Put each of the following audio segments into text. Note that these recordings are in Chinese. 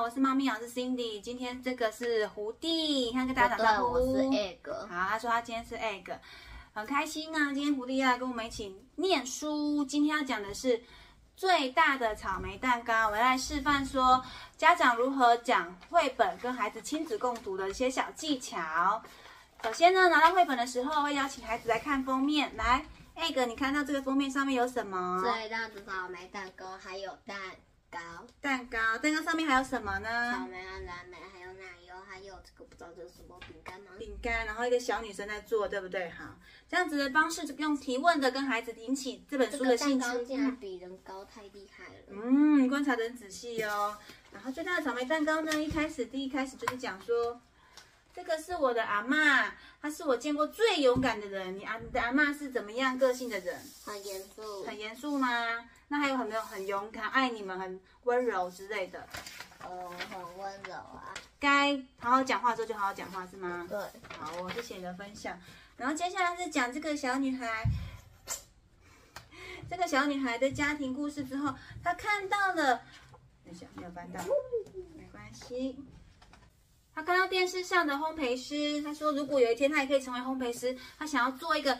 我是猫咪老师 Cindy。今天这个是胡弟，你看跟大家打招呼。我是 Egg。好，他说他今天是 Egg，很开心啊。今天胡弟要来跟我们一起念书。今天要讲的是最大的草莓蛋糕。我来示范说家长如何讲绘本跟孩子亲子共读的一些小技巧。首先呢，拿到绘本的时候会邀请孩子来看封面。来，Egg，你看到这个封面上面有什么？最大的草莓蛋糕，还有蛋。糕蛋糕，蛋糕上面还有什么呢？草莓啊，蓝莓，还有奶油，还有这个不知道这是什么饼干吗？饼干，然后一个小女生在做，对不对？好，这样子的方式用提问的跟孩子引起这本书的兴趣。这个蛋糕竟然比人高，太厉害了。嗯，观察得很仔细哦。然后最大的草莓蛋糕呢，一开始第一开始就是讲说，这个是我的阿嬷，她是我见过最勇敢的人。你阿你的阿嬷是怎么样个性的人？很严肃。很严肃吗？那还有很没有很勇敢、爱你们、很温柔之类的？呃，很温柔啊。该好好讲话的时候就好好讲话是吗？对。好，我谢谢你的分享。然后接下来是讲这个小女孩，这个小女孩的家庭故事之后，她看到了，等一下没有翻到，没关系。她看到电视上的烘焙师，他说如果有一天他也可以成为烘焙师，他想要做一个。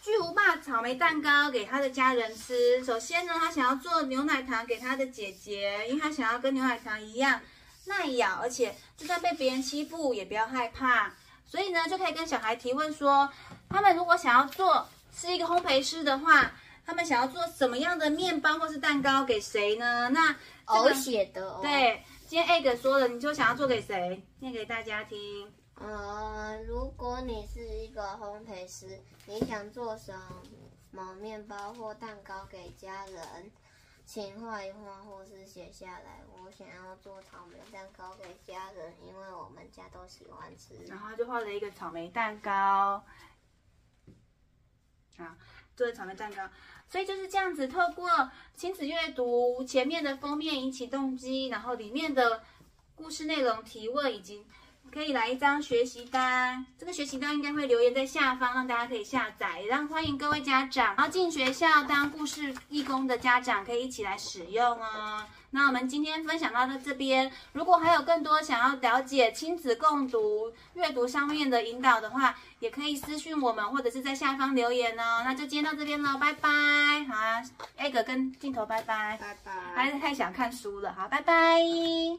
巨无霸草莓蛋糕给他的家人吃。首先呢，他想要做牛奶糖给他的姐姐，因为他想要跟牛奶糖一样耐咬，而且就算被别人欺负也不要害怕。所以呢，就可以跟小孩提问说，他们如果想要做是一个烘焙师的话，他们想要做什么样的面包或是蛋糕给谁呢？那这个写的哦。对，今天 Egg 说了，你就想要做给谁？念给大家听。呃，如果你是一个烘焙师，你想做什么面包或蛋糕给家人，请画一画或是写下来。我想要做草莓蛋糕给家人，因为我们家都喜欢吃。然后就画了一个草莓蛋糕，好，做的草莓蛋糕。所以就是这样子，透过亲子阅读前面的封面引起动机，然后里面的故事内容提问已经。可以来一张学习单，这个学习单应该会留言在下方，让大家可以下载，也让欢迎各位家长，然后进学校当故事义工的家长可以一起来使用哦。那我们今天分享到的这边，如果还有更多想要了解亲子共读阅读上面的引导的话，也可以私讯我们，或者是在下方留言哦。那就今天到这边喽，拜拜。好啊，Egg 跟镜头拜拜，拜拜。还是太想看书了，好，拜拜。